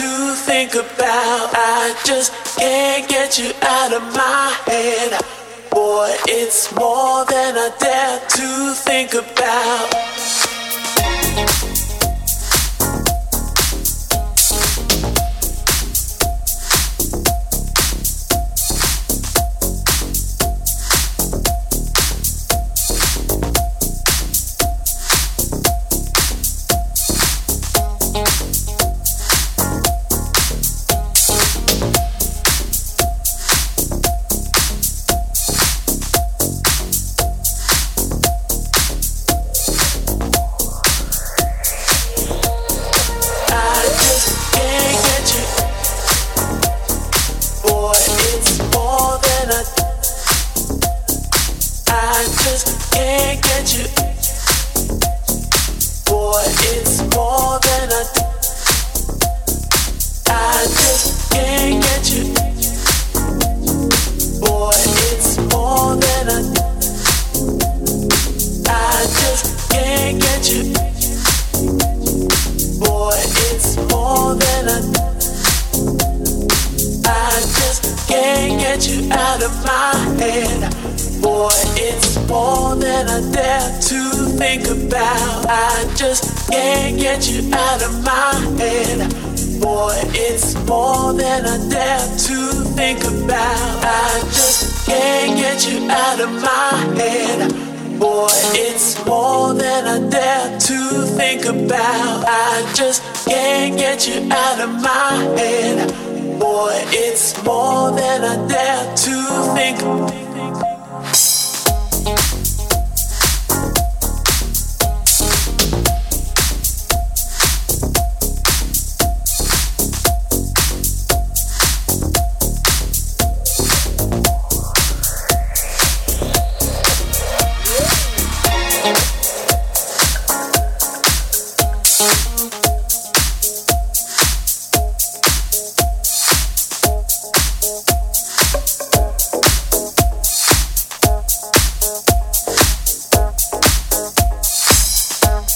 to think about. I just can't get you out of my head. Boy, it's more than I dare to think about.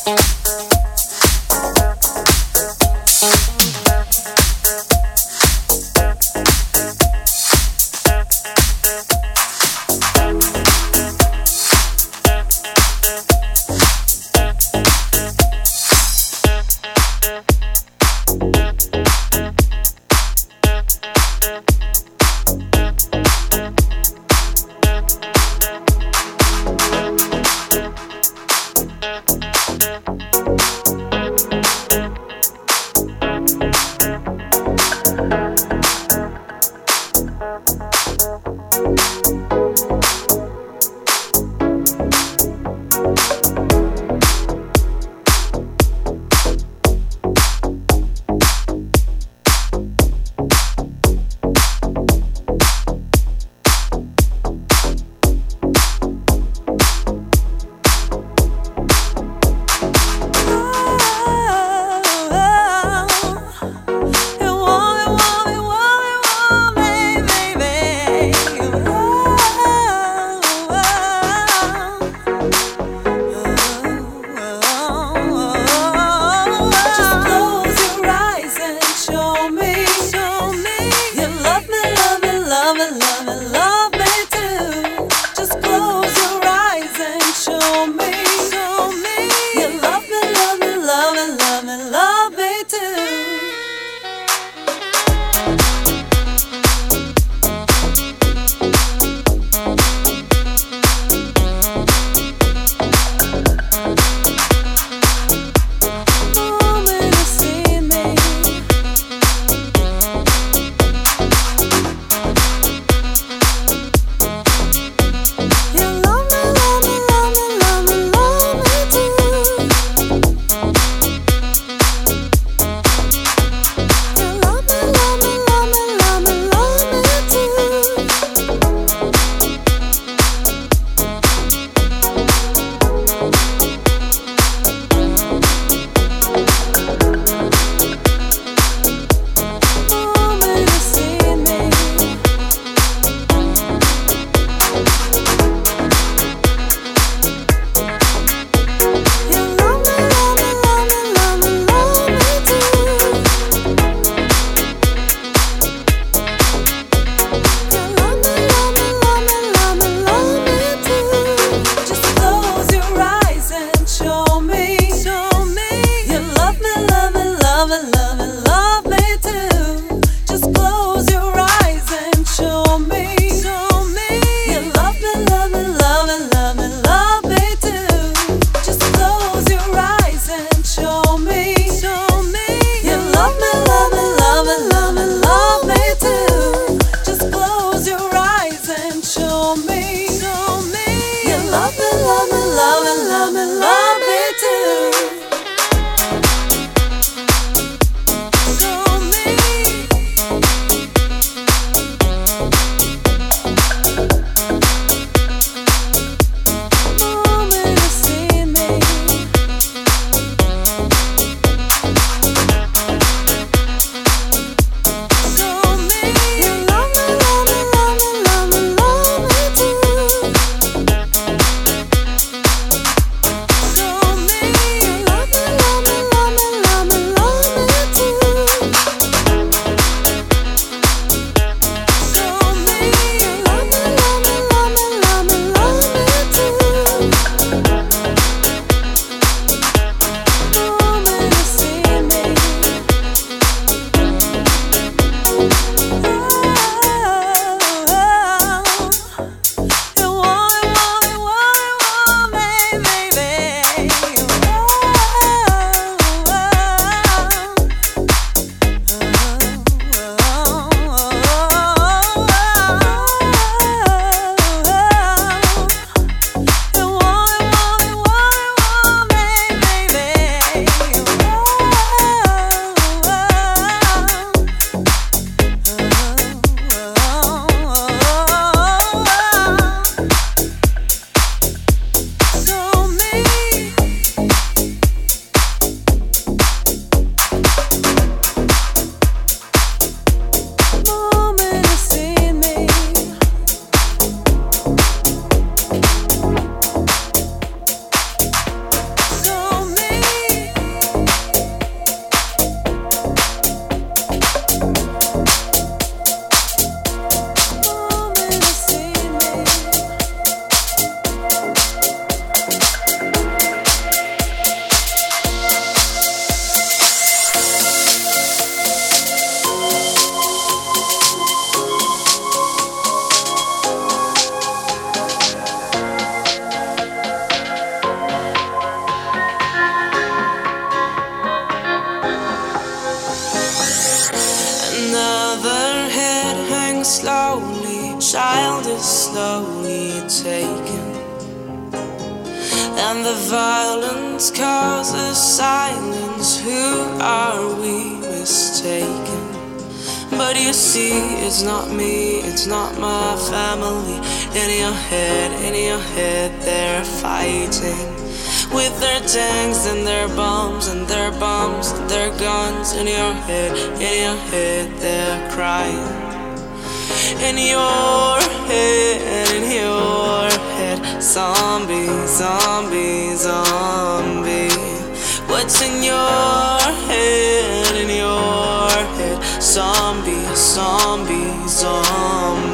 Podcast. with their tanks and their bombs and their bombs and their guns in your head, in your head, they're crying. In your head, in your head, zombie, zombie, zombie. What's in your head, in your head, zombie, zombie, zombie?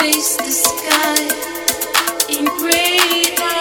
face the sky. In great